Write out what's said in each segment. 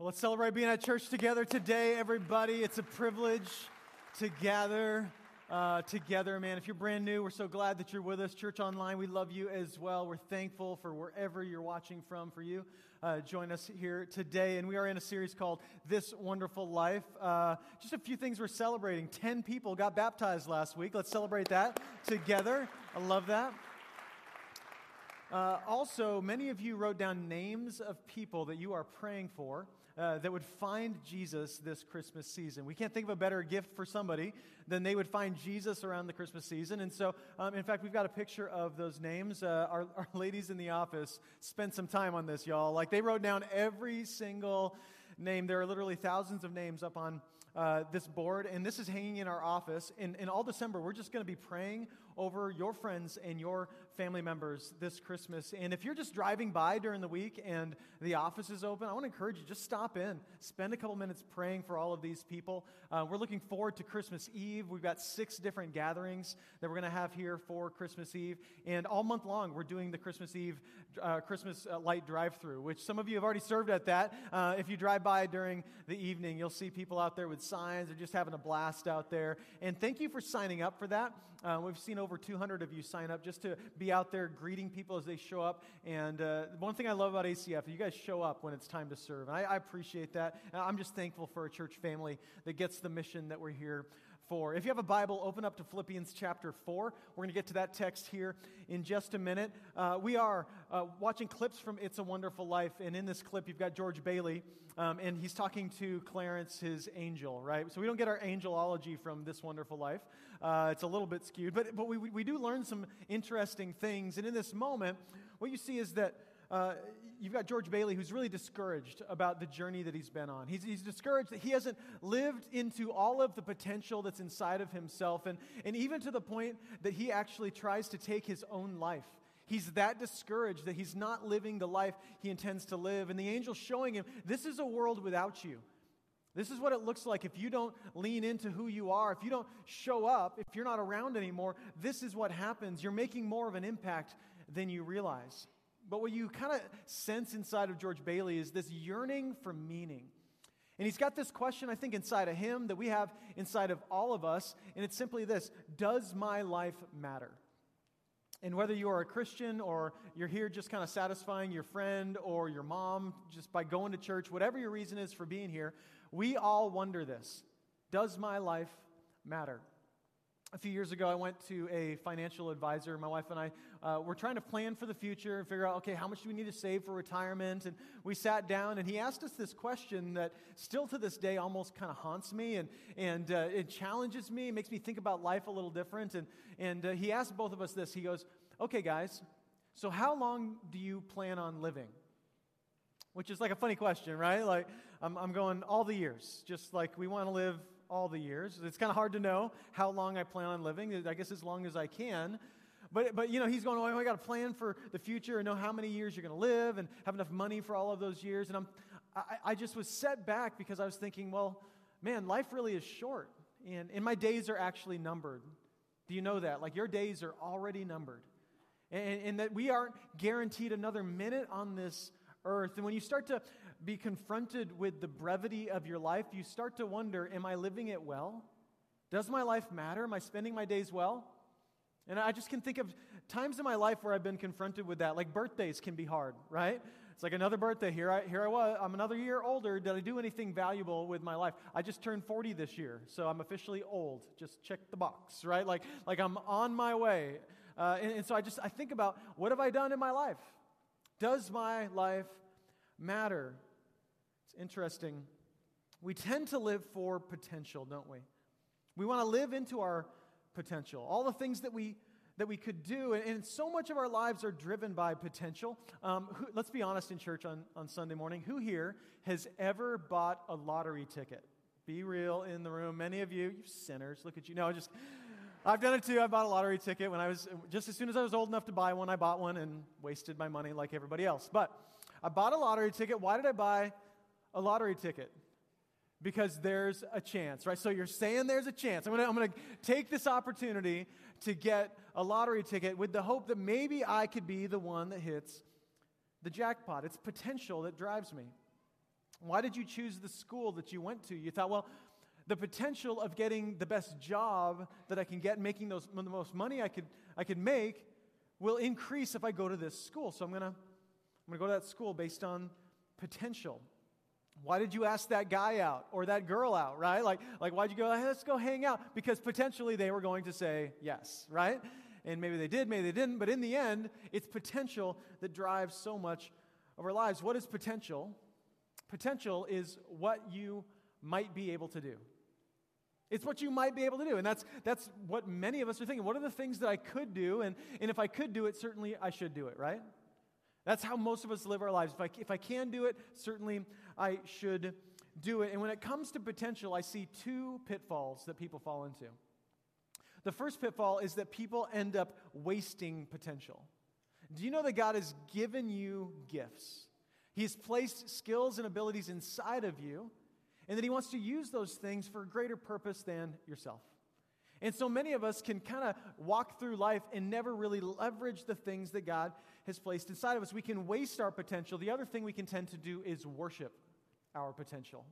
Well, let's celebrate being at church together today, everybody. It's a privilege to gather uh, together, man. If you're brand new, we're so glad that you're with us. Church Online, we love you as well. We're thankful for wherever you're watching from for you. Uh, join us here today. And we are in a series called This Wonderful Life. Uh, just a few things we're celebrating. 10 people got baptized last week. Let's celebrate that together. I love that. Uh, also, many of you wrote down names of people that you are praying for uh, that would find Jesus this Christmas season. We can't think of a better gift for somebody than they would find Jesus around the Christmas season. And so, um, in fact, we've got a picture of those names. Uh, our, our ladies in the office spent some time on this, y'all. Like, they wrote down every single name. There are literally thousands of names up on uh, this board, and this is hanging in our office. In, in all December, we're just going to be praying over your friends and your family members this Christmas. And if you're just driving by during the week and the office is open, I want to encourage you just stop in, spend a couple minutes praying for all of these people. Uh, we're looking forward to Christmas Eve. We've got six different gatherings that we're going to have here for Christmas Eve, and all month long we're doing the Christmas Eve uh, Christmas uh, light drive-through, which some of you have already served at that. Uh, if you drive by during the evening, you'll see people out there with signs. They're just having a blast out there. And thank you for signing up for that. Uh, we've seen over 200 of you sign up just to be out there greeting people as they show up. And uh, one thing I love about ACF, you guys show up when it's time to serve. And I, I appreciate that. And I'm just thankful for a church family that gets the mission that we're here 4. If you have a Bible, open up to Philippians chapter 4. We're going to get to that text here in just a minute. Uh, we are uh, watching clips from It's a Wonderful Life, and in this clip, you've got George Bailey, um, and he's talking to Clarence, his angel, right? So we don't get our angelology from This Wonderful Life. Uh, it's a little bit skewed, but, but we, we do learn some interesting things. And in this moment, what you see is that uh, you've got George Bailey who's really discouraged about the journey that he's been on. He's, he's discouraged that he hasn't lived into all of the potential that's inside of himself, and, and even to the point that he actually tries to take his own life. He's that discouraged that he's not living the life he intends to live. And the angel's showing him, this is a world without you. This is what it looks like if you don't lean into who you are, if you don't show up, if you're not around anymore. This is what happens. You're making more of an impact than you realize. But what you kind of sense inside of George Bailey is this yearning for meaning. And he's got this question, I think, inside of him that we have inside of all of us. And it's simply this Does my life matter? And whether you are a Christian or you're here just kind of satisfying your friend or your mom just by going to church, whatever your reason is for being here, we all wonder this Does my life matter? A few years ago, I went to a financial advisor. My wife and I uh, were trying to plan for the future and figure out, okay, how much do we need to save for retirement? And we sat down, and he asked us this question that still to this day almost kind of haunts me and, and uh, it challenges me, makes me think about life a little different. And, and uh, he asked both of us this. He goes, okay, guys, so how long do you plan on living? Which is like a funny question, right? Like, I'm, I'm going all the years, just like we want to live all the years. It's kind of hard to know how long I plan on living. I guess as long as I can. But, but you know, he's going, oh, I got a plan for the future and know how many years you're going to live and have enough money for all of those years. And I'm, I, I just was set back because I was thinking, well, man, life really is short. And, and my days are actually numbered. Do you know that? Like your days are already numbered. And, and that we aren't guaranteed another minute on this earth. And when you start to be confronted with the brevity of your life, you start to wonder Am I living it well? Does my life matter? Am I spending my days well? And I just can think of times in my life where I've been confronted with that. Like birthdays can be hard, right? It's like another birthday. Here I, here I was. I'm another year older. Did I do anything valuable with my life? I just turned 40 this year, so I'm officially old. Just check the box, right? Like, like I'm on my way. Uh, and, and so I just I think about what have I done in my life? Does my life matter? Interesting. We tend to live for potential, don't we? We want to live into our potential, all the things that we that we could do, and, and so much of our lives are driven by potential. Um, who, let's be honest in church on, on Sunday morning. Who here has ever bought a lottery ticket? Be real in the room. Many of you, you sinners, look at you. No, just I've done it too. I bought a lottery ticket when I was just as soon as I was old enough to buy one. I bought one and wasted my money like everybody else. But I bought a lottery ticket. Why did I buy a lottery ticket because there's a chance, right? So you're saying there's a chance. I'm to I'm to take this opportunity to get a lottery ticket with the hope that maybe I could be the one that hits the jackpot. It's potential that drives me. Why did you choose the school that you went to? You thought, well, the potential of getting the best job that I can get, making those, the most money I could, I could make, will increase if I go to this school. So I'm to I'm to go to that school based on potential. Why did you ask that guy out or that girl out, right? Like, like why'd you go, hey, let's go hang out? Because potentially they were going to say yes, right? And maybe they did, maybe they didn't, but in the end, it's potential that drives so much of our lives. What is potential? Potential is what you might be able to do. It's what you might be able to do. And that's, that's what many of us are thinking. What are the things that I could do? And, and if I could do it, certainly I should do it, right? That's how most of us live our lives. If I, if I can do it, certainly I should do it. And when it comes to potential, I see two pitfalls that people fall into. The first pitfall is that people end up wasting potential. Do you know that God has given you gifts? He's placed skills and abilities inside of you, and that He wants to use those things for a greater purpose than yourself. And so many of us can kind of walk through life and never really leverage the things that God has placed inside of us. We can waste our potential. The other thing we can tend to do is worship our potential.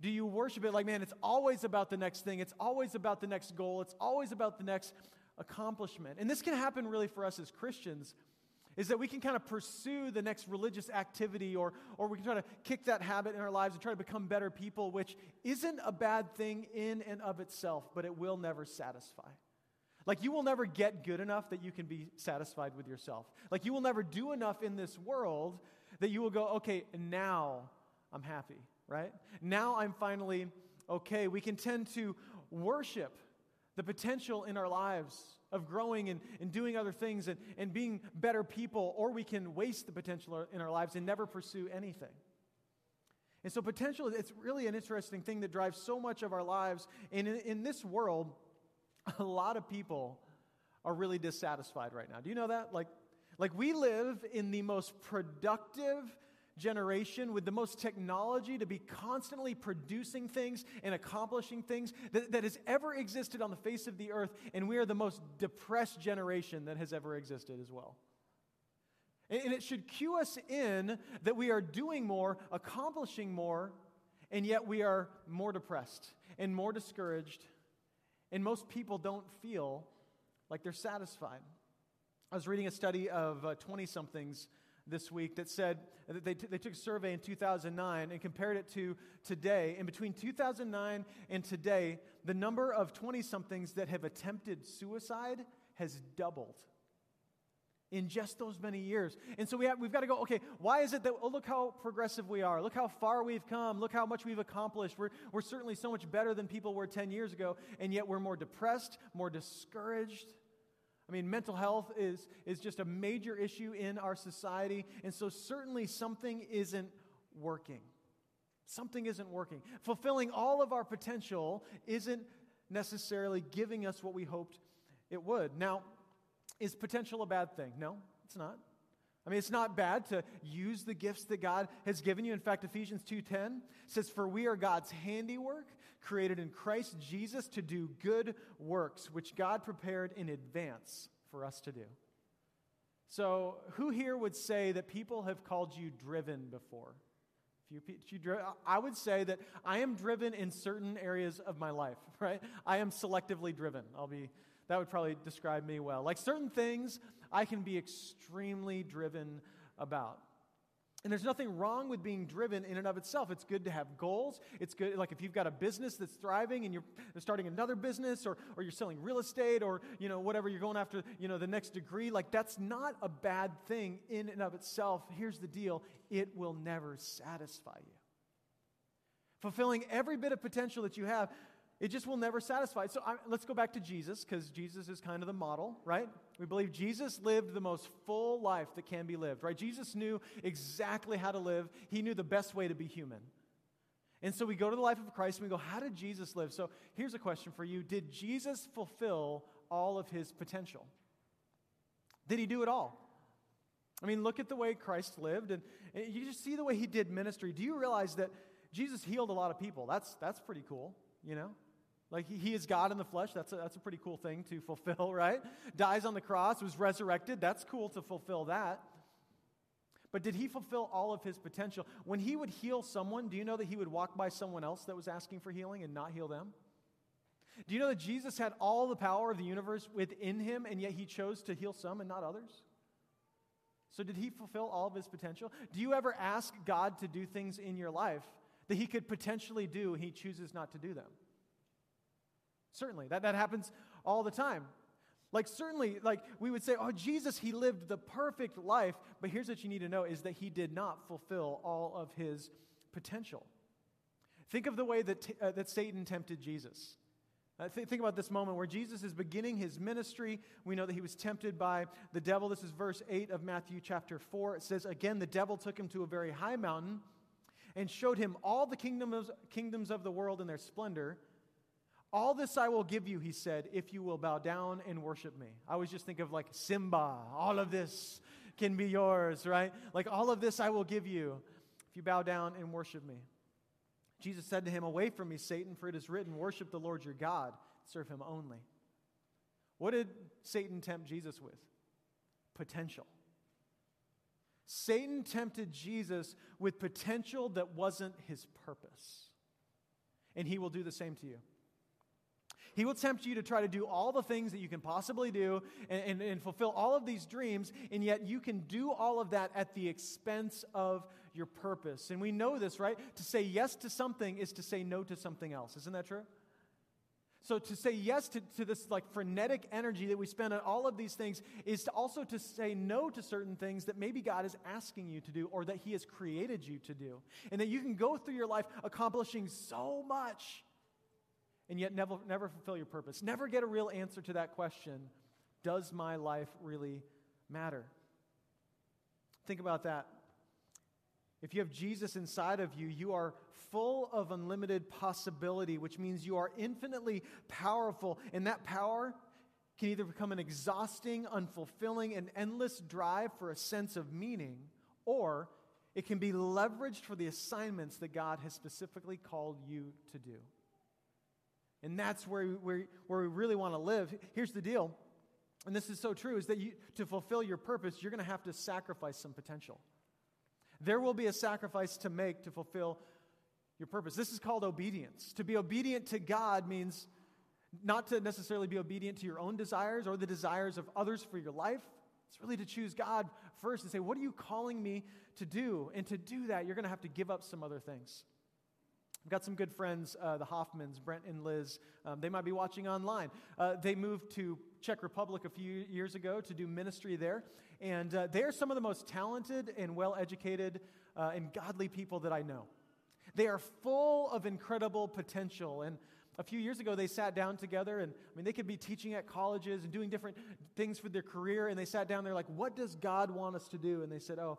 Do you worship it like, man, it's always about the next thing, it's always about the next goal, it's always about the next accomplishment? And this can happen really for us as Christians is that we can kind of pursue the next religious activity or, or we can try to kick that habit in our lives and try to become better people, which isn't a bad thing in and of itself, but it will never satisfy. Like, you will never get good enough that you can be satisfied with yourself. Like, you will never do enough in this world that you will go, okay, now I'm happy, right? Now I'm finally okay. We can tend to worship the potential in our lives of growing and, and doing other things and, and being better people, or we can waste the potential in our lives and never pursue anything. And so, potential, it's really an interesting thing that drives so much of our lives. And in, in this world, a lot of people are really dissatisfied right now. Do you know that? Like, like we live in the most productive generation with the most technology to be constantly producing things and accomplishing things that, that has ever existed on the face of the earth, and we are the most depressed generation that has ever existed as well. And, and it should cue us in that we are doing more, accomplishing more, and yet we are more depressed and more discouraged, and most people don't feel like they're satisfied. I was reading a study of 20 uh, somethings this week that said that they, t- they took a survey in 2009 and compared it to today. And between 2009 and today, the number of 20 somethings that have attempted suicide has doubled in just those many years. And so we have, we've got to go, okay, why is it that, oh, look how progressive we are. Look how far we've come. Look how much we've accomplished. We're, we're certainly so much better than people were 10 years ago, and yet we're more depressed, more discouraged. I mean, mental health is, is just a major issue in our society, and so certainly something isn't working. Something isn't working. Fulfilling all of our potential isn't necessarily giving us what we hoped it would. Now, is potential a bad thing? No, it's not. I mean, it's not bad to use the gifts that God has given you. In fact, Ephesians 2:10 says, "For we are God's handiwork, created in Christ Jesus to do good works, which God prepared in advance for us to do. So, who here would say that people have called you driven before? I would say that I am driven in certain areas of my life, right? I am selectively driven. I'll be, that would probably describe me well. Like certain things, I can be extremely driven about. And there's nothing wrong with being driven in and of itself. It's good to have goals. It's good, like if you've got a business that's thriving and you're starting another business or, or you're selling real estate or, you know, whatever, you're going after, you know, the next degree. Like that's not a bad thing in and of itself. Here's the deal. It will never satisfy you. Fulfilling every bit of potential that you have it just will never satisfy. So I, let's go back to Jesus because Jesus is kind of the model, right? We believe Jesus lived the most full life that can be lived, right? Jesus knew exactly how to live, he knew the best way to be human. And so we go to the life of Christ and we go, how did Jesus live? So here's a question for you Did Jesus fulfill all of his potential? Did he do it all? I mean, look at the way Christ lived, and you just see the way he did ministry. Do you realize that Jesus healed a lot of people? That's, that's pretty cool, you know? Like he is God in the flesh. That's a, that's a pretty cool thing to fulfill, right? Dies on the cross, was resurrected. That's cool to fulfill that. But did he fulfill all of his potential? When he would heal someone, do you know that he would walk by someone else that was asking for healing and not heal them? Do you know that Jesus had all the power of the universe within him, and yet he chose to heal some and not others? So, did he fulfill all of his potential? Do you ever ask God to do things in your life that he could potentially do, and he chooses not to do them? Certainly, that, that happens all the time. Like, certainly, like we would say, oh, Jesus, he lived the perfect life. But here's what you need to know is that he did not fulfill all of his potential. Think of the way that, t- uh, that Satan tempted Jesus. Uh, th- think about this moment where Jesus is beginning his ministry. We know that he was tempted by the devil. This is verse 8 of Matthew chapter 4. It says, Again, the devil took him to a very high mountain and showed him all the kingdoms, kingdoms of the world and their splendor. All this I will give you, he said, if you will bow down and worship me. I always just think of like Simba, all of this can be yours, right? Like all of this I will give you if you bow down and worship me. Jesus said to him, Away from me, Satan, for it is written, Worship the Lord your God, serve him only. What did Satan tempt Jesus with? Potential. Satan tempted Jesus with potential that wasn't his purpose. And he will do the same to you. He will tempt you to try to do all the things that you can possibly do and, and, and, fulfill all of these dreams, and yet you can do all of that at the expense of your purpose. And we know this, right? To say yes to something is to say no to something else. Isn't that true? So to say yes to, to this like frenetic energy that we spend on all of these things is to also to say no to certain things that maybe God is asking you to do or that He has created you to do. And that you can go through your life accomplishing so much and yet never, never fulfill your purpose. Never get a real answer to that question Does my life really matter? Think about that. If you have Jesus inside of you, you are full of unlimited possibility, which means you are infinitely powerful. And that power can either become an exhausting, unfulfilling, and endless drive for a sense of meaning, or it can be leveraged for the assignments that God has specifically called you to do. And that's where we, where, we really want to live. Here's the deal, and this is so true, is that you, to fulfill your purpose, you're going to have to sacrifice some potential. There will be a sacrifice to make to fulfill your purpose. This is called obedience. To be obedient to God means not to necessarily be obedient to your own desires or the desires of others for your life. It's really to choose God first and say, What are you calling me to do? And to do that, you're going to have to give up some other things. I've got some good friends, uh, the Hoffmans, Brent and Liz. Um, they might be watching online. Uh, they moved to Czech Republic a few years ago to do ministry there. And uh, they are some of the most talented and well educated uh, and godly people that I know. They are full of incredible potential. And a few years ago, they sat down together, and I mean, they could be teaching at colleges and doing different things for their career. And they sat down there, like, what does God want us to do? And they said, oh,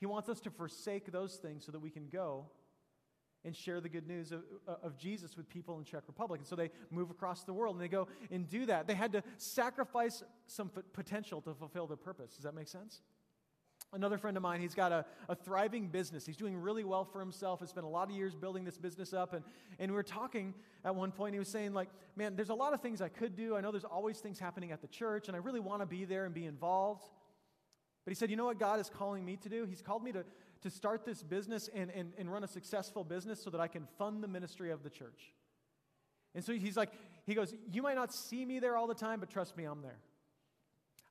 He wants us to forsake those things so that we can go and share the good news of, of Jesus with people in Czech Republic. And so they move across the world and they go and do that. They had to sacrifice some potential to fulfill their purpose. Does that make sense? Another friend of mine, he's got a, a thriving business. He's doing really well for himself. Has spent a lot of years building this business up. And, and we were talking at one point. He was saying, like, man, there's a lot of things I could do. I know there's always things happening at the church, and I really want to be there and be involved. But he said, you know what God is calling me to do? He's called me to, to start this business and, and, and run a successful business so that I can fund the ministry of the church. And so he's like, he goes, You might not see me there all the time, but trust me, I'm there.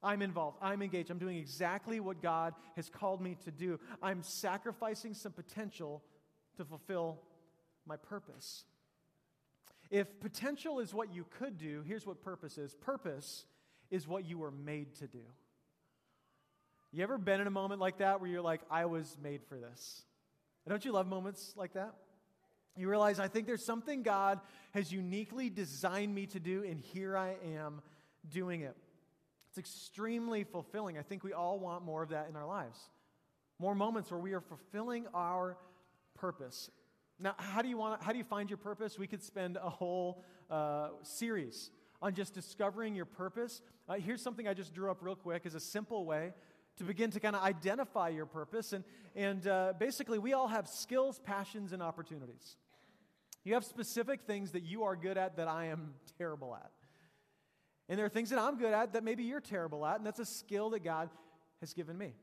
I'm involved. I'm engaged. I'm doing exactly what God has called me to do. I'm sacrificing some potential to fulfill my purpose. If potential is what you could do, here's what purpose is purpose is what you were made to do. You ever been in a moment like that where you're like, I was made for this? And don't you love moments like that? You realize, I think there's something God has uniquely designed me to do, and here I am doing it. It's extremely fulfilling. I think we all want more of that in our lives. More moments where we are fulfilling our purpose. Now, how do you want? How do you find your purpose? We could spend a whole uh, series on just discovering your purpose. Uh, here's something I just drew up real quick as a simple way to begin to kind of identify your purpose. And, and uh, basically, we all have skills, passions, and opportunities. You have specific things that you are good at that I am terrible at. And there are things that I'm good at that maybe you're terrible at, and that's a skill that God has given me.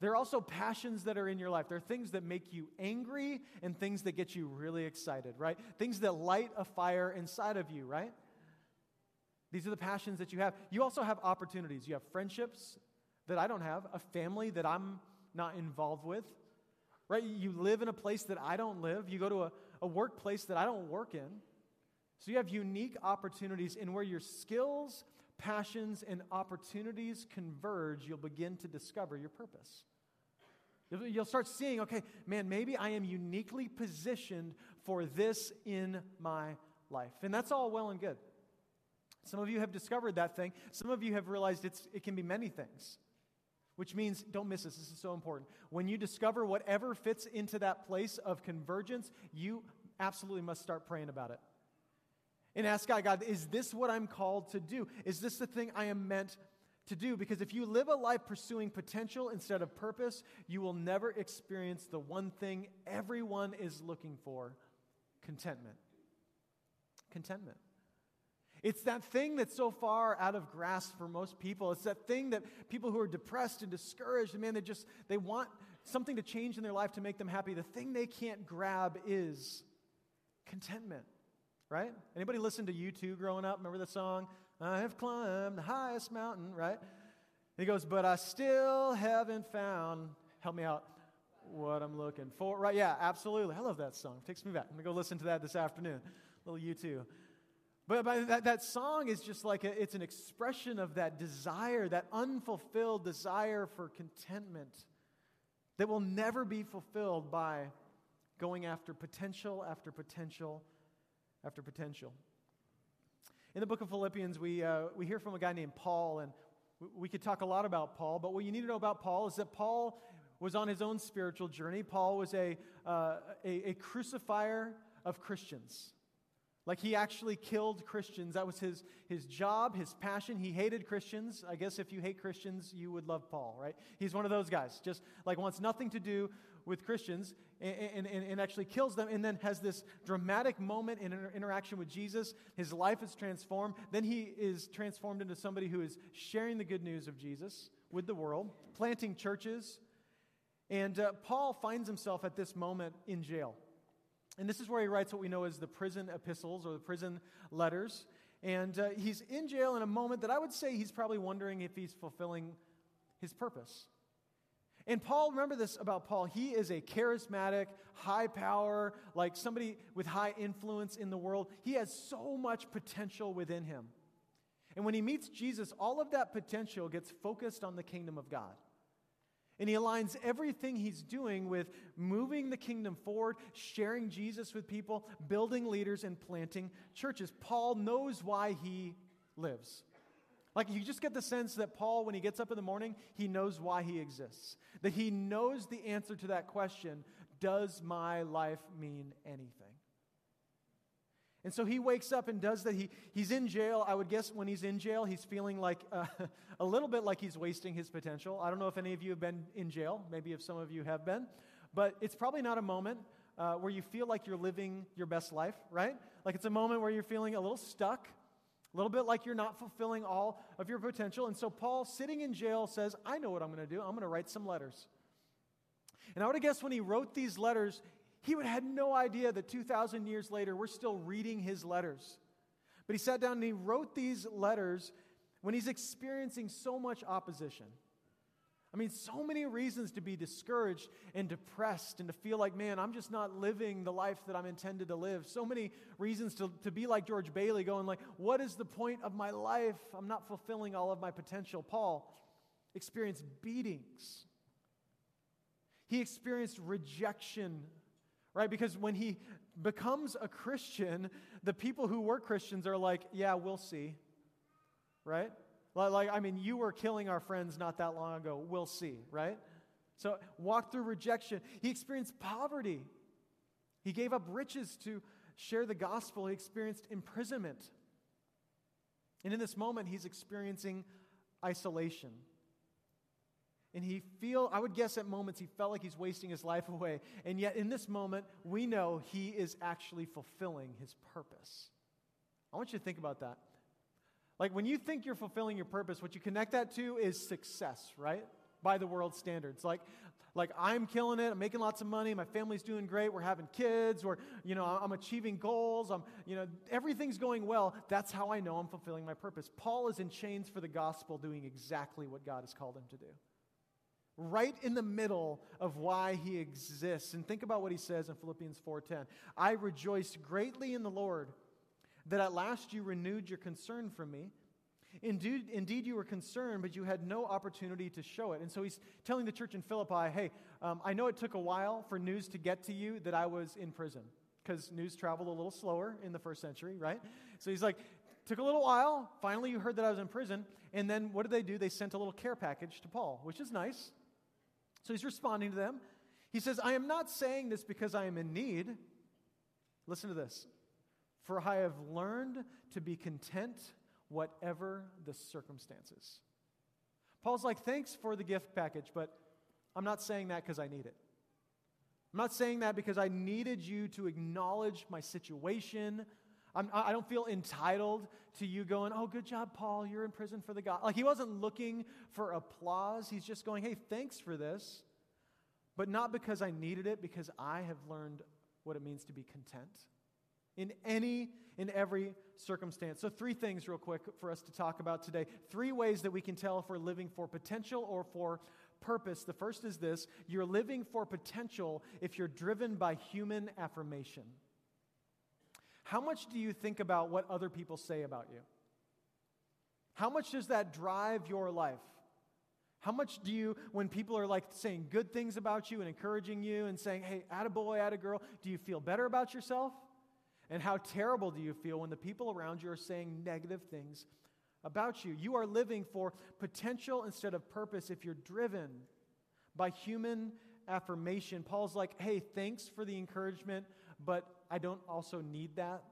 There are also passions that are in your life. There are things that make you angry and things that get you really excited, right? Things that light a fire inside of you, right? These are the passions that you have. You also have opportunities. You have friendships that I don't have, a family that I'm not involved with, right? You live in a place that I don't live. You go to a, a workplace that I don't work in. So you have unique opportunities in where your skills, passions, and opportunities converge, you'll begin to discover your purpose. You'll start seeing, okay, man, maybe I am uniquely positioned for this in my life. And that's all well and good. Some of you have discovered that thing. Some of you have realized it's, it can be many things, which means don't miss this. This is so important. When you discover whatever fits into that place of convergence, you absolutely must start praying about it. And ask God, God, is this what I'm called to do? Is this the thing I am meant to do? Because if you live a life pursuing potential instead of purpose, you will never experience the one thing everyone is looking for contentment. Contentment. It's that thing that's so far out of grasp for most people. It's that thing that people who are depressed and discouraged, man, they just they want something to change in their life to make them happy. The thing they can't grab is contentment. Right? Anybody listen to U2 growing up? Remember the song? I have climbed the highest mountain, right? He goes, but I still haven't found, help me out, what I'm looking for. Right? Yeah, absolutely. I love that song. It takes me back. I'm going to go listen to that this afternoon. Little U2. But, but that, that song is just like a, it's an expression of that desire, that unfulfilled desire for contentment that will never be fulfilled by going after potential after potential after potential. In the book of Philippians, we, uh, we hear from a guy named Paul, and we could talk a lot about Paul, but what you need to know about Paul is that Paul was on his own spiritual journey. Paul was a, uh, a, a crucifier of Christians. Like he actually killed Christians. That was his, his job, his passion. He hated Christians. I guess if you hate Christians, you would love Paul, right? He's one of those guys. Just like wants nothing to do with Christians and, and, and actually kills them and then has this dramatic moment in inter- interaction with Jesus. His life is transformed. Then he is transformed into somebody who is sharing the good news of Jesus with the world, planting churches. And uh, Paul finds himself at this moment in jail. And this is where he writes what we know as the prison epistles or the prison letters. And uh, he's in jail in a moment that I would say he's probably wondering if he's fulfilling his purpose. And Paul, remember this about Paul, he is a charismatic, high power, like somebody with high influence in the world. He has so much potential within him. And when he meets Jesus, all of that potential gets focused on the kingdom of God. And he aligns everything he's doing with moving the kingdom forward, sharing Jesus with people, building leaders, and planting churches. Paul knows why he lives. Like you just get the sense that Paul, when he gets up in the morning, he knows why he exists. That he knows the answer to that question Does my life mean anything? And so he wakes up and does that. He, he's in jail. I would guess when he's in jail, he's feeling like uh, a little bit like he's wasting his potential. I don't know if any of you have been in jail. Maybe if some of you have been. But it's probably not a moment uh, where you feel like you're living your best life, right? Like it's a moment where you're feeling a little stuck, a little bit like you're not fulfilling all of your potential. And so Paul, sitting in jail, says, I know what I'm going to do. I'm going to write some letters. And I would have guessed when he wrote these letters, he would have had no idea that 2,000 years later, we're still reading his letters. But he sat down and he wrote these letters when he's experiencing so much opposition. I mean, so many reasons to be discouraged and depressed and to feel like, man, I'm just not living the life that I'm intended to live. So many reasons to, to be like George Bailey, going like, what is the point of my life? I'm not fulfilling all of my potential. Paul experienced beatings. He experienced rejection right? Because when he becomes a Christian, the people who were Christians are like, yeah, we'll see, right? Like, I mean, you were killing our friends not that long ago. We'll see, right? So, walk through rejection. He experienced poverty. He gave up riches to share the gospel. He experienced imprisonment. And in this moment, he's experiencing isolation. And he feel, I would guess at moments he felt like he's wasting his life away. And yet in this moment, we know he is actually fulfilling his purpose. I want you to think about that. Like when you think you're fulfilling your purpose, what you connect that to is success, right? by the world standards. Like, like I'm killing it, I'm making lots of money, my family's doing great, we're having kids, or you know, I'm achieving goals, I'm, you know, everything's going well. That's how I know I'm fulfilling my purpose. Paul is in chains for the gospel doing exactly what God has called him to do. Right in the middle of why he exists. And think about what he says in Philippians 4:10. I rejoice greatly in the Lord that at last you renewed your concern for me. Indeed, indeed, you were concerned, but you had no opportunity to show it. And so he's telling the church in Philippi, hey, um, I know it took a while for news to get to you that I was in prison, because news traveled a little slower in the first century, right? So he's like, took a little while. Finally, you heard that I was in prison. And then what did they do? They sent a little care package to Paul, which is nice. So he's responding to them. He says, I am not saying this because I am in need. Listen to this. For I have learned to be content whatever the circumstances. Paul's like, thanks for the gift package, but I'm not saying that because I need it. I'm not saying that because I needed you to acknowledge my situation. I'm, I do not feel entitled to you going, oh, good job, Paul, you're in prison for the God. Like, he wasn't looking for applause. He's just going, hey, thanks for this. But not because I needed it, because I have learned what it means to be content in any in every circumstance. So three things real quick for us to talk about today. Three ways that we can tell if we're living for potential or for purpose. The first is this, you're living for potential if you're driven by human affirmation. How much do you think about what other people say about you? How much does that drive your life? How much do you, when people are like saying good things about you and encouraging you and saying, hey, attaboy, attagirl, do you feel better about yourself? And how terrible do you feel when the people around you are saying negative things about you? You are living for potential instead of purpose if you're driven by human affirmation. Paul's like, hey, thanks for the encouragement, but I don't also need that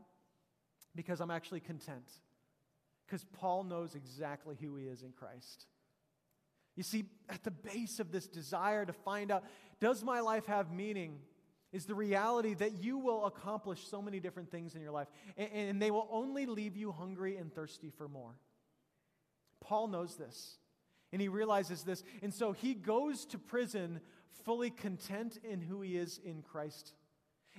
because I'm actually content. Because Paul knows exactly who he is in Christ. You see, at the base of this desire to find out, does my life have meaning? is the reality that you will accomplish so many different things in your life, and, and, they will only leave you hungry and thirsty for more. Paul knows this, and he realizes this, and so he goes to prison fully content in who he is in Christ.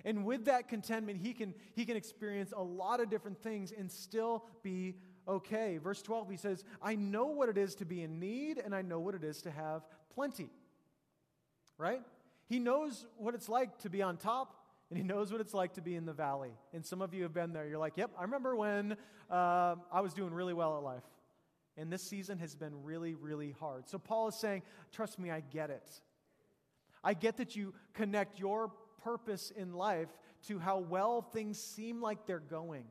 And with that contentment, he can, he can experience a lot of different things and still be okay. Verse 12, he says, I know what it is to be in need, and I know what it is to have plenty. Right? He knows what it's like to be on top, and he knows what it's like to be in the valley. And some of you have been there. You're like, yep, I remember when uh, I was doing really well at life. And this season has been really, really hard. So Paul is saying, trust me, I get it. I get that you connect your purpose in life to how well things seem like they're going.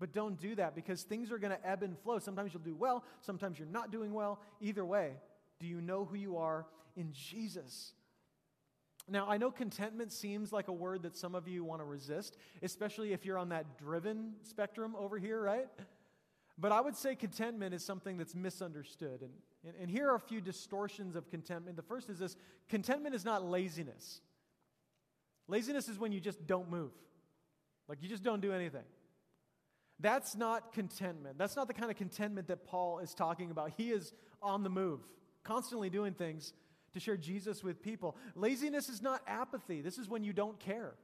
But don't do that because things are going to ebb and flow. Sometimes you'll do well, sometimes you're not doing well. Either way, do you know who you are in Jesus? Now, I know contentment seems like a word that some of you want to resist, especially if you're on that driven spectrum over here, right? But I would say contentment is something that's misunderstood. And, and, and, here are a few distortions of contentment. The first is this contentment is not laziness. Laziness is when you just don't move, like you just don't do anything. That's not contentment. That's not the kind of contentment that Paul is talking about. He is on the move, constantly doing things to share Jesus with people. Laziness is not apathy, this is when you don't care.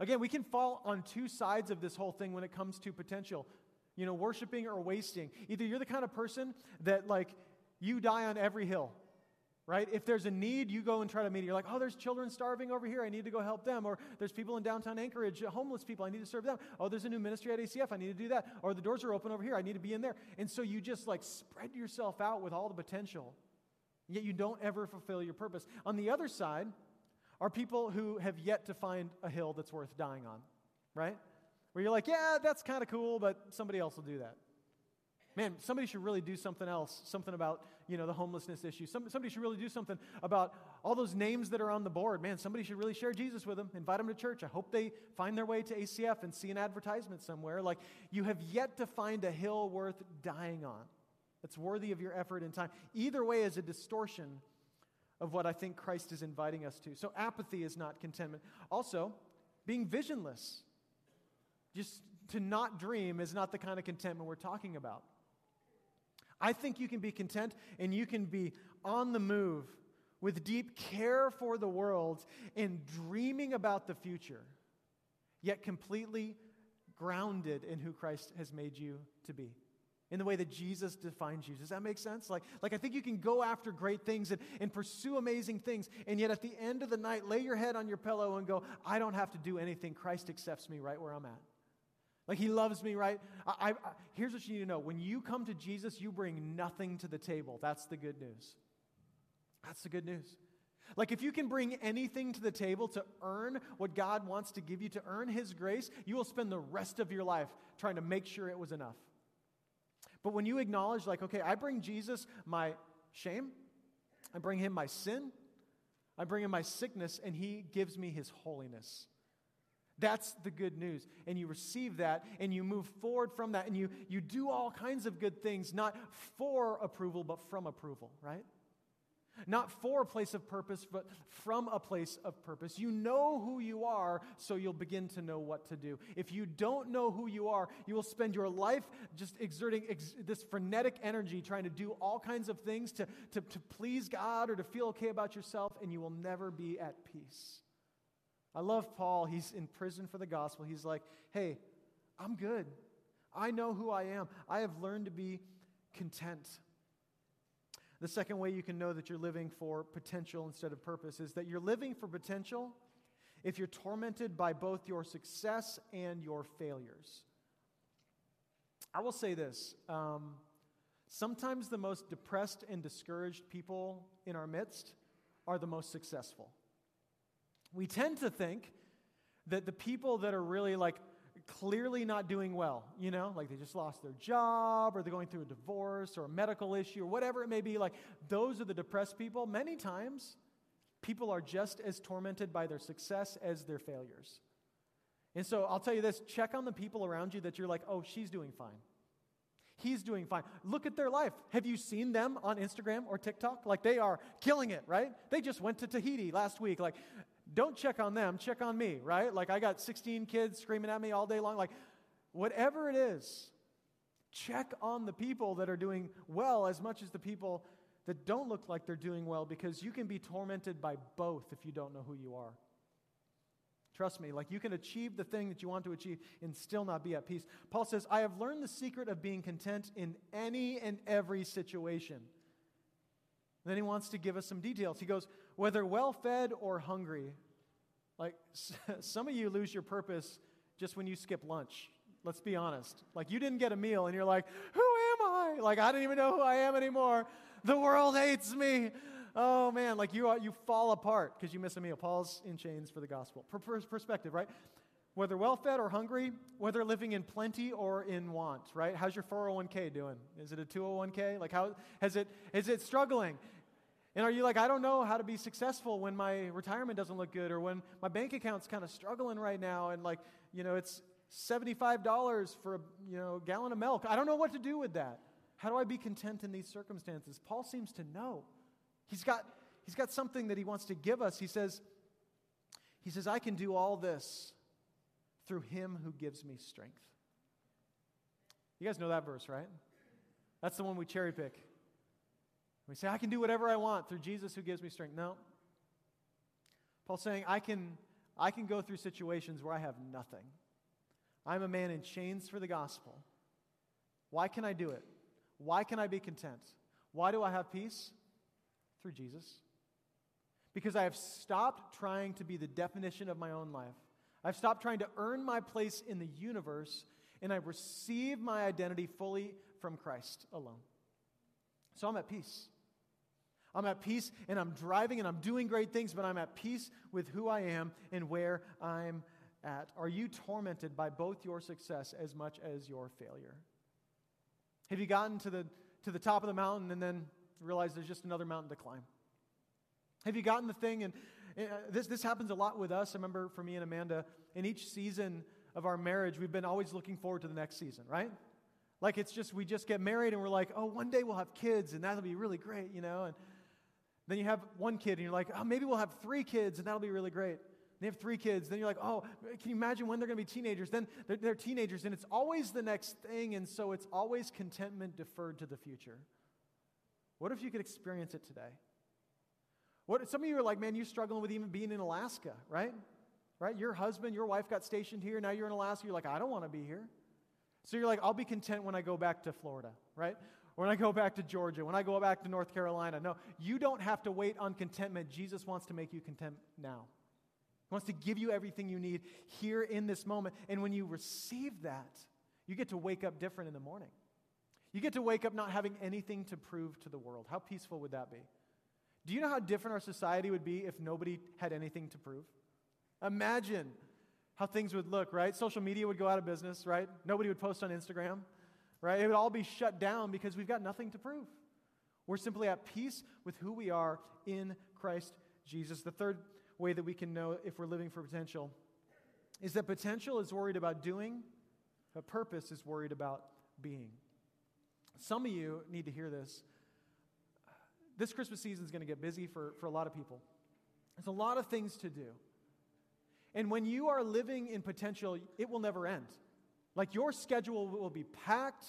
Again, we can fall on two sides of this whole thing when it comes to potential. You know, worshiping or wasting. Either you're the kind of person that, like, you die on every hill, right? If there's a need, you go and try to meet it. You're like, oh, there's children starving over here. I need to go help them. Or there's people in downtown Anchorage, uh, homeless people. I need to serve them. Oh, there's a new ministry at ACF. I need to do that. Or the doors are open over here. I need to be in there. And so you just like spread yourself out with all the potential yet you don't ever fulfill your purpose. On the other side are people who have yet to find a hill that's worth dying on, right? Where you're like, yeah, that's kind of cool, but somebody else will do that. Man, somebody should really do something else, something about, you know, the homelessness issue. Some, somebody should really do something about all those names that are on the board. Man, somebody should really share Jesus with them, invite them to church. I hope they find their way to ACF and see an advertisement somewhere. Like, you have yet to find a hill worth dying on that's worthy of your effort and time. Either way is a distortion of what I think Christ is inviting us to. So apathy is not contentment. Also, being visionless, just to not dream, is not the kind of contentment we're talking about. I think you can be content and you can be on the move, with deep care for the world, and dreaming about the future, yet completely grounded in who Christ has made you to be in the way that Jesus defines you. Does that make sense? Like, like I think you can go after great things and, and pursue amazing things, and yet at the end of the night, lay your head on your pillow and go, I don't have to do anything. Christ accepts me right where I'm at. Like he loves me, right? I, I, here's what you need to know when you come to Jesus, you bring nothing to the table. That's the good news. That's the good news. Like, if you can bring anything to the table to earn what God wants to give you, to earn His grace, you will spend the rest of your life trying to make sure it was enough. But when you acknowledge, like, okay, I bring Jesus my shame, I bring him my sin, I bring him my sickness, and he gives me his holiness. That's the good news. And you receive that and you move forward from that and you, you do all kinds of good things, not for approval, but from approval, right? Not for a place of purpose, but from a place of purpose. You know who you are, so you'll begin to know what to do. If you don't know who you are, you will spend your life just exerting ex- this frenetic energy trying to do all kinds of things to, to, to please God or to feel okay about yourself, and you will never be at peace. I love Paul. He's in prison for the gospel. He's like, hey, I'm good. I know who I am. I have learned to be content. The second way you can know that you're living for potential instead of purpose is that you're living for potential if you're tormented by both your success and your failures. I will say this um, sometimes the most depressed and discouraged people in our midst are the most successful. We tend to think that the people that are really like clearly not doing well, you know, like they just lost their job or they're going through a divorce or a medical issue or whatever it may be, like those are the depressed people. Many times, people are just as tormented by their success as their failures. And so I'll tell you this check on the people around you that you're like, oh, she's doing fine. He's doing fine. Look at their life. Have you seen them on Instagram or TikTok? Like they are killing it, right? They just went to Tahiti last week. Like don't check on them, check on me, right? Like I got 16 kids screaming at me all day long. Like, whatever it is, check on the people that are doing well as much as the people that don't look like they're doing well because you can be tormented by both if you don't know who you are. Trust me, like you can achieve the thing that you want to achieve and still not be at peace. Paul says, I have learned the secret of being content in any and every situation. Then he wants to give us some details. He goes, whether well fed or hungry. Like some of you lose your purpose just when you skip lunch. Let's be honest. Like you didn't get a meal and you're like, who am I? Like I don't even know who I am anymore. The world hates me. Oh man, like you, are, you fall apart because you miss a meal. Paul's in chains for the gospel. Per- perspective, right? Whether well fed or hungry, whether living in plenty or in want, right? How's your 401k doing? Is it a 201k? Like how has it is it struggling? And are you like, I don't know how to be successful when my retirement doesn't look good or when my bank account's kind of struggling right now and like, you know, it's $75 for a you know, gallon of milk. I don't know what to do with that. How do I be content in these circumstances? Paul seems to know. He's got, he's got something that he wants to give us. He says, he says, I can do all this through him who gives me strength. You guys know that verse, right? That's the one we cherry pick. We say, I can do whatever I want through Jesus who gives me strength. No. Paul's saying, I can, I can go through situations where I have nothing. I'm a man in chains for the gospel. Why can I do it? Why can I be content? Why do I have peace? Through Jesus. Because I have stopped trying to be the definition of my own life. I've stopped trying to earn my place in the universe, and I've received my identity fully from Christ alone. So I'm at peace. I'm at peace and I'm driving and I'm doing great things, but I'm at peace with who I am and where I'm at. Are you tormented by both your success as much as your failure? Have you gotten to the, to the top of the mountain and then realized there's just another mountain to climb? Have you gotten the thing? And uh, this, this happens a lot with us. I remember for me and Amanda, in each season of our marriage, we've been always looking forward to the next season, right? Like it's just, we just get married and we're like, oh, one day we'll have kids and that'll be really great, you know? And then you have one kid and you're like, oh, maybe we'll have three kids and that'll be really great. They have three kids. Then you're like, oh, can you imagine when they're going to be teenagers? Then they're, they're, teenagers, and it's always the next thing, and so it's always contentment deferred to the future. What if you could experience it today? What, some of you are like, man, you're struggling with even being in Alaska, right? Right? Your husband, your wife got stationed here. Now you're in Alaska. You're like, I don't want to be here. So you're like, I'll be content when I go back to Florida, right? When I go back to Georgia, when I go back to North Carolina. No, you don't have to wait on contentment. Jesus wants to make you content now. He wants to give you everything you need here in this moment. And when you receive that, you get to wake up different in the morning. You get to wake up not having anything to prove to the world. How peaceful would that be? Do you know how different our society would be if nobody had anything to prove? Imagine how things would look, right? Social media would go out of business, right? Nobody would post on Instagram, right? It would all be shut down because we've got nothing to prove. We're simply at peace with who we are in Christ Jesus. The third way that we can know if we're living for potential is that potential is worried about doing, but purpose is worried about being. Some of you need to hear this. This Christmas season is going to get busy for, for a lot of people. There's a lot of things to do. And when you are living in potential, it will never end. Like your schedule will be packed.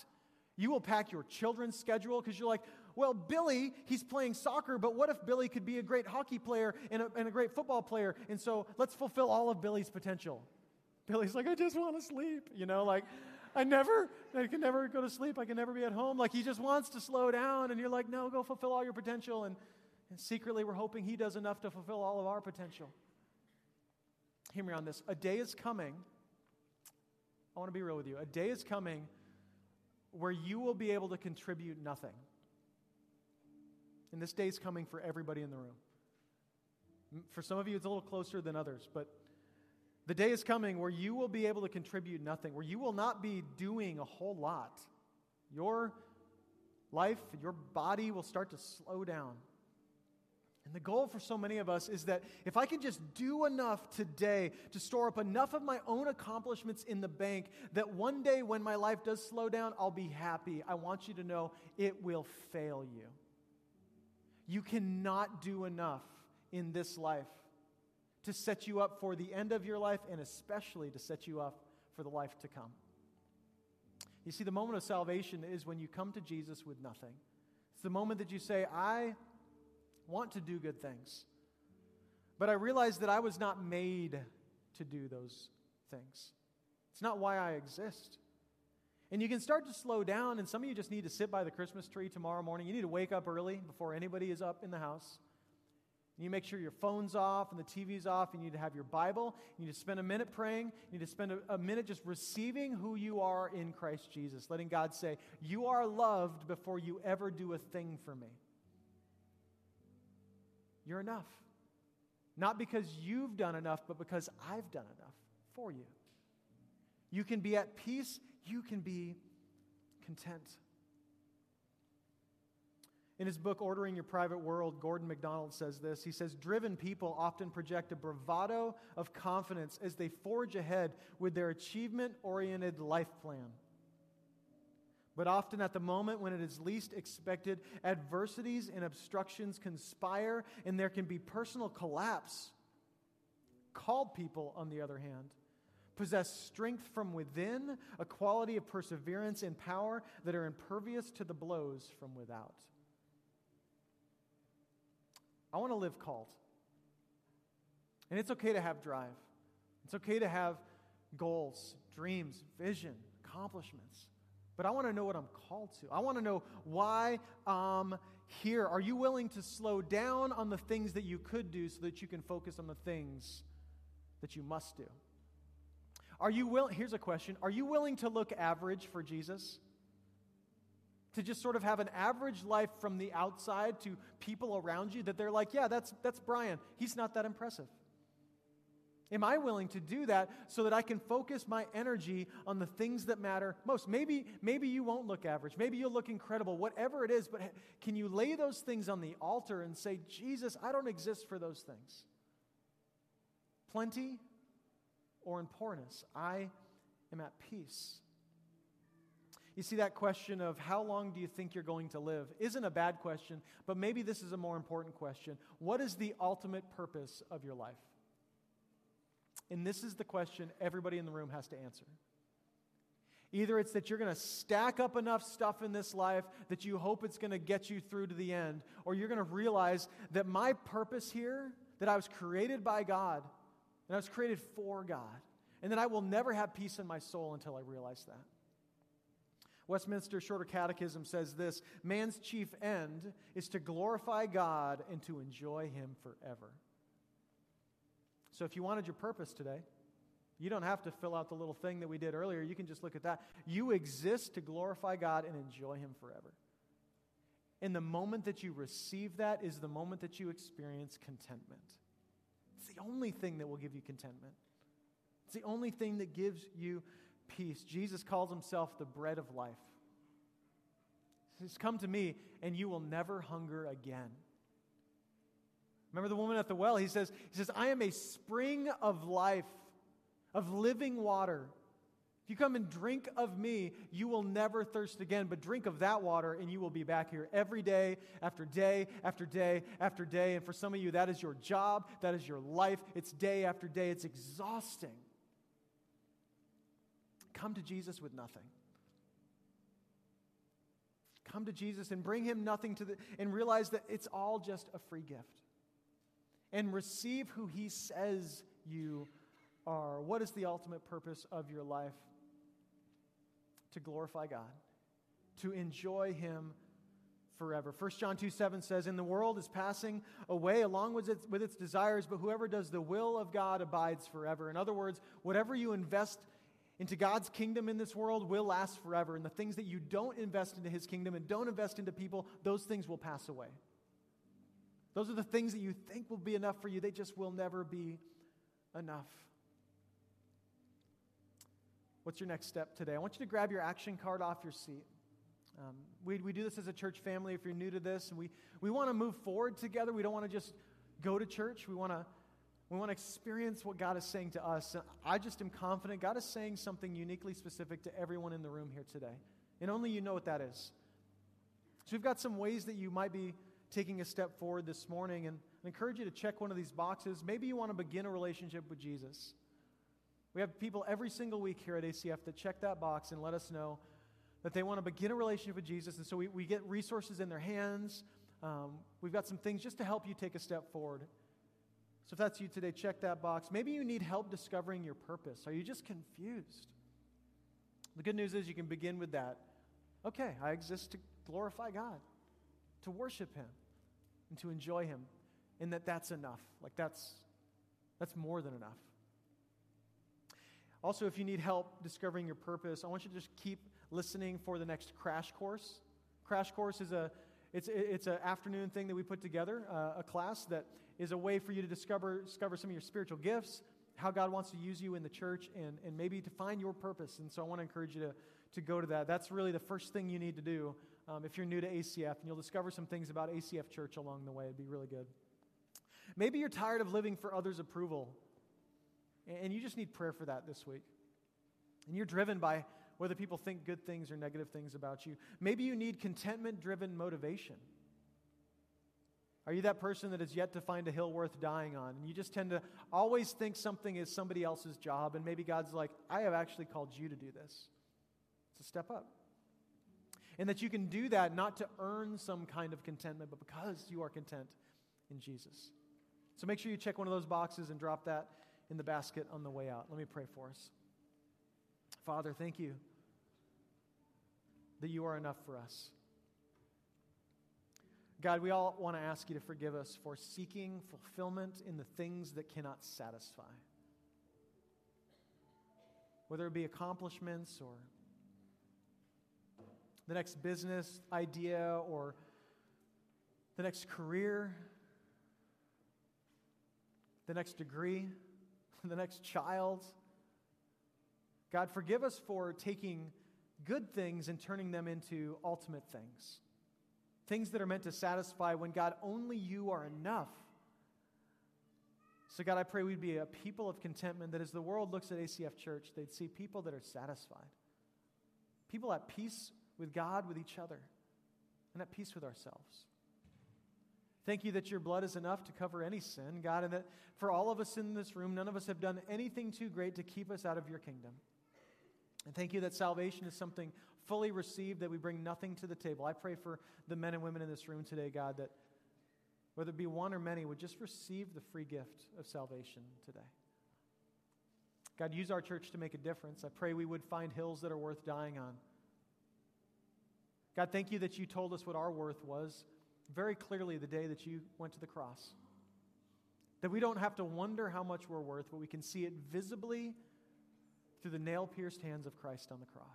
You will pack your children's schedule because you're like, well, Billy, he's playing soccer, but what if Billy could be a great hockey player and a, and a great football player? And so let's fulfill all of Billy's potential. Billy's like, I just want to sleep, you know, like, I never, I can never go to sleep. I can never be at home. Like, he just wants to slow down. And you're like, no, go fulfill all your potential. And, and secretly, we're hoping he does enough to fulfill all of our potential. Hear me on this. A day is coming. I want to be real with you. A day is coming where you will be able to contribute nothing. And this day is coming for everybody in the room. For some of you, it's a little closer than others, but the day is coming where you will be able to contribute nothing, where you will not be doing a whole lot. Your life, your body will start to slow down. And the goal for so many of us is that if I can just do enough today to store up enough of my own accomplishments in the bank, that one day when my life does slow down, I'll be happy. I want you to know it will fail you. You cannot do enough in this life to set you up for the end of your life and especially to set you up for the life to come. You see, the moment of salvation is when you come to Jesus with nothing. It's the moment that you say, I want to do good things, but I realized that I was not made to do those things. It's not why I exist. And you can start to slow down, and some of you just need to sit by the Christmas tree tomorrow morning. You need to wake up early before anybody is up in the house. You make sure your phone's off and the TV's off. And you need to have your Bible. You need to spend a minute praying. You need to spend a, a, minute just receiving who you are in Christ Jesus, letting God say, You are loved before you ever do a thing for me. You're enough. Not because you've done enough, but because I've done enough for you. You can be at peace. You can be content. In his book, Ordering Your Private World, Gordon MacDonald says this. He says, Driven people often project a bravado of confidence as they forge ahead with their achievement oriented life plan. But often, at the moment when it is least expected, adversities and obstructions conspire, and there can be personal collapse. Called people, on the other hand, possess strength from within, a quality of perseverance and power that are impervious to the blows from without. I want to live called. And it's okay to have drive. It's okay to have goals, dreams, vision, accomplishments. But I want to know what I'm called to. I want to know why I'm here. Are you willing to slow down on the things that you could do so that you can focus on the things that you must do? Are you willing? Here's a question Are you willing to look average for Jesus? to just sort of have an average life from the outside to people around you that they're like, yeah, that's, that's Brian. He's not that impressive. Am I willing to do that so that I can focus my energy on the things that matter most? Maybe, maybe you won't look average. Maybe you'll look incredible, whatever it is, but can you lay those things on the altar and say, Jesus, I don't exist for those things? Plenty or in poorness, I am at peace. You see, that question of how long do you think you're going to live isn't a bad question, but maybe this is a more important question. What is the ultimate purpose of your life? And this is the question everybody in the room has to answer. Either it's that you're going to stack up enough stuff in this life that you hope it's going to get you through to the end, or you're going to realize that my purpose here, that I was created by God, and I was created for God, and that I will never have peace in my soul until I realize that. Westminster Shorter Catechism says this Man's chief end is to glorify God and to enjoy Him forever. So if you wanted your purpose today, you don't have to fill out the little thing that we did earlier. You can just look at that. You exist to glorify God and enjoy Him forever. And the moment that you receive that is the moment that you experience contentment. It's the only thing that will give you contentment. It's the only thing that gives you peace. Jesus calls himself the bread of life. He says, Come to me, and you will never hunger again. Remember the woman at the well? He says, he says, I am a spring of life of living water. If you come and drink of me, you will never thirst again, but drink of that water and you will be back here every day after day after day after day. And for some of you, that is your job, that is your life. It's day after day, it's exhausting. Come to Jesus with nothing. Come to Jesus and bring him nothing to the, and realize that it's all just a free gift. And receive who he says you are. What is the ultimate purpose of your life? To glorify God, to enjoy Him forever. 1 John 2 7 says, In the world is passing away along with its, with its desires, but whoever does the will of God abides forever. In other words, whatever you invest into God's kingdom in this world will last forever. And the things that you don't invest into His kingdom and don't invest into people, those things will pass away. Those are the things that you think will be enough for you, they just will never be enough. What's your next step today? I want you to grab your action card off your seat. Um, we, we do this as a church family if you're new to this, we, we want to move forward together. We don't want to just go to church. We want to we want to experience what God is saying to us. I just am confident God is saying something uniquely specific to everyone in the room here today. And only you know what that is. So we've got some ways that you might be taking a step forward this morning. And I encourage you to check one of these boxes. Maybe you want to begin a relationship with Jesus. We have people every single week here at ACF that check that box and let us know that they want to begin a relationship with Jesus. And so we, we get resources in their hands. Um, we've got some things just to help you take a step forward. So if that's you today, check that box. Maybe you need help discovering your purpose. Are you just confused? The good news is you can begin with that. Okay, I exist to glorify God, to worship Him, and to enjoy Him. And that that's enough. Like that's, that's more than enough. Also, if you need help discovering your purpose, I want you to just keep listening for the next crash course. Crash course is a it's, it's an afternoon thing that we put together, uh, a class that is a way for you to discover, discover some of your spiritual gifts, how God wants to use you in the church, and, and maybe to find your purpose. And so I want to encourage you to, to go to that. That's really the first thing you need to do um, if you're new to ACF, and you'll discover some things about ACF Church along the way. It'd be really good. Maybe you're tired of living for others' approval. And you just need prayer for that this week. And you're driven by whether people think good things or negative things about you. Maybe you need contentment driven motivation. Are you that person that has yet to find a hill worth dying on? And you just tend to always think something is somebody else's job, and maybe God's like, I have actually called you to do this. So step up. And that you can do that not to earn some kind of contentment, but because you are content in Jesus. So make sure you check one of those boxes and drop that in the basket on the way out. Let me pray for us. Father, thank you that you are enough for us. God, we all want to ask you to forgive us for seeking fulfillment in the things that cannot satisfy. Whether it be accomplishments or the next business idea or the next career, the next degree. the next child. God, forgive us for taking good things and turning them into ultimate things. Things that are meant to satisfy when, God, only you are enough. So, God, I pray we'd be a people of contentment that as the world looks at ACF Church, they'd see people that are satisfied, people at peace with God, with each other, and at peace with ourselves. Thank you that your blood is enough to cover any sin, God, and that for all of us in this room, none of us have done anything too great to keep us out of your kingdom. And thank you that salvation is something fully received, that we bring nothing to the table. I pray for the men and women in this room today, God, that whether it be one or many, would just receive the free gift of salvation today. God, use our church to make a difference. I pray we would find hills that are worth dying on. God, thank you that you told us what our worth was very clearly the day that you went to the cross. That we don't have to wonder how much we're worth, but we can see it visibly through the nail pierced hands of Christ on the cross.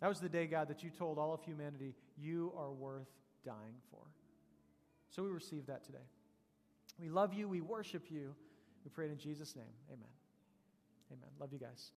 That was the day, God, that you told all of humanity, you are worth dying for. So we receive that today. We love you. We worship you. We pray it in Jesus' name. Amen. Amen. Love you guys.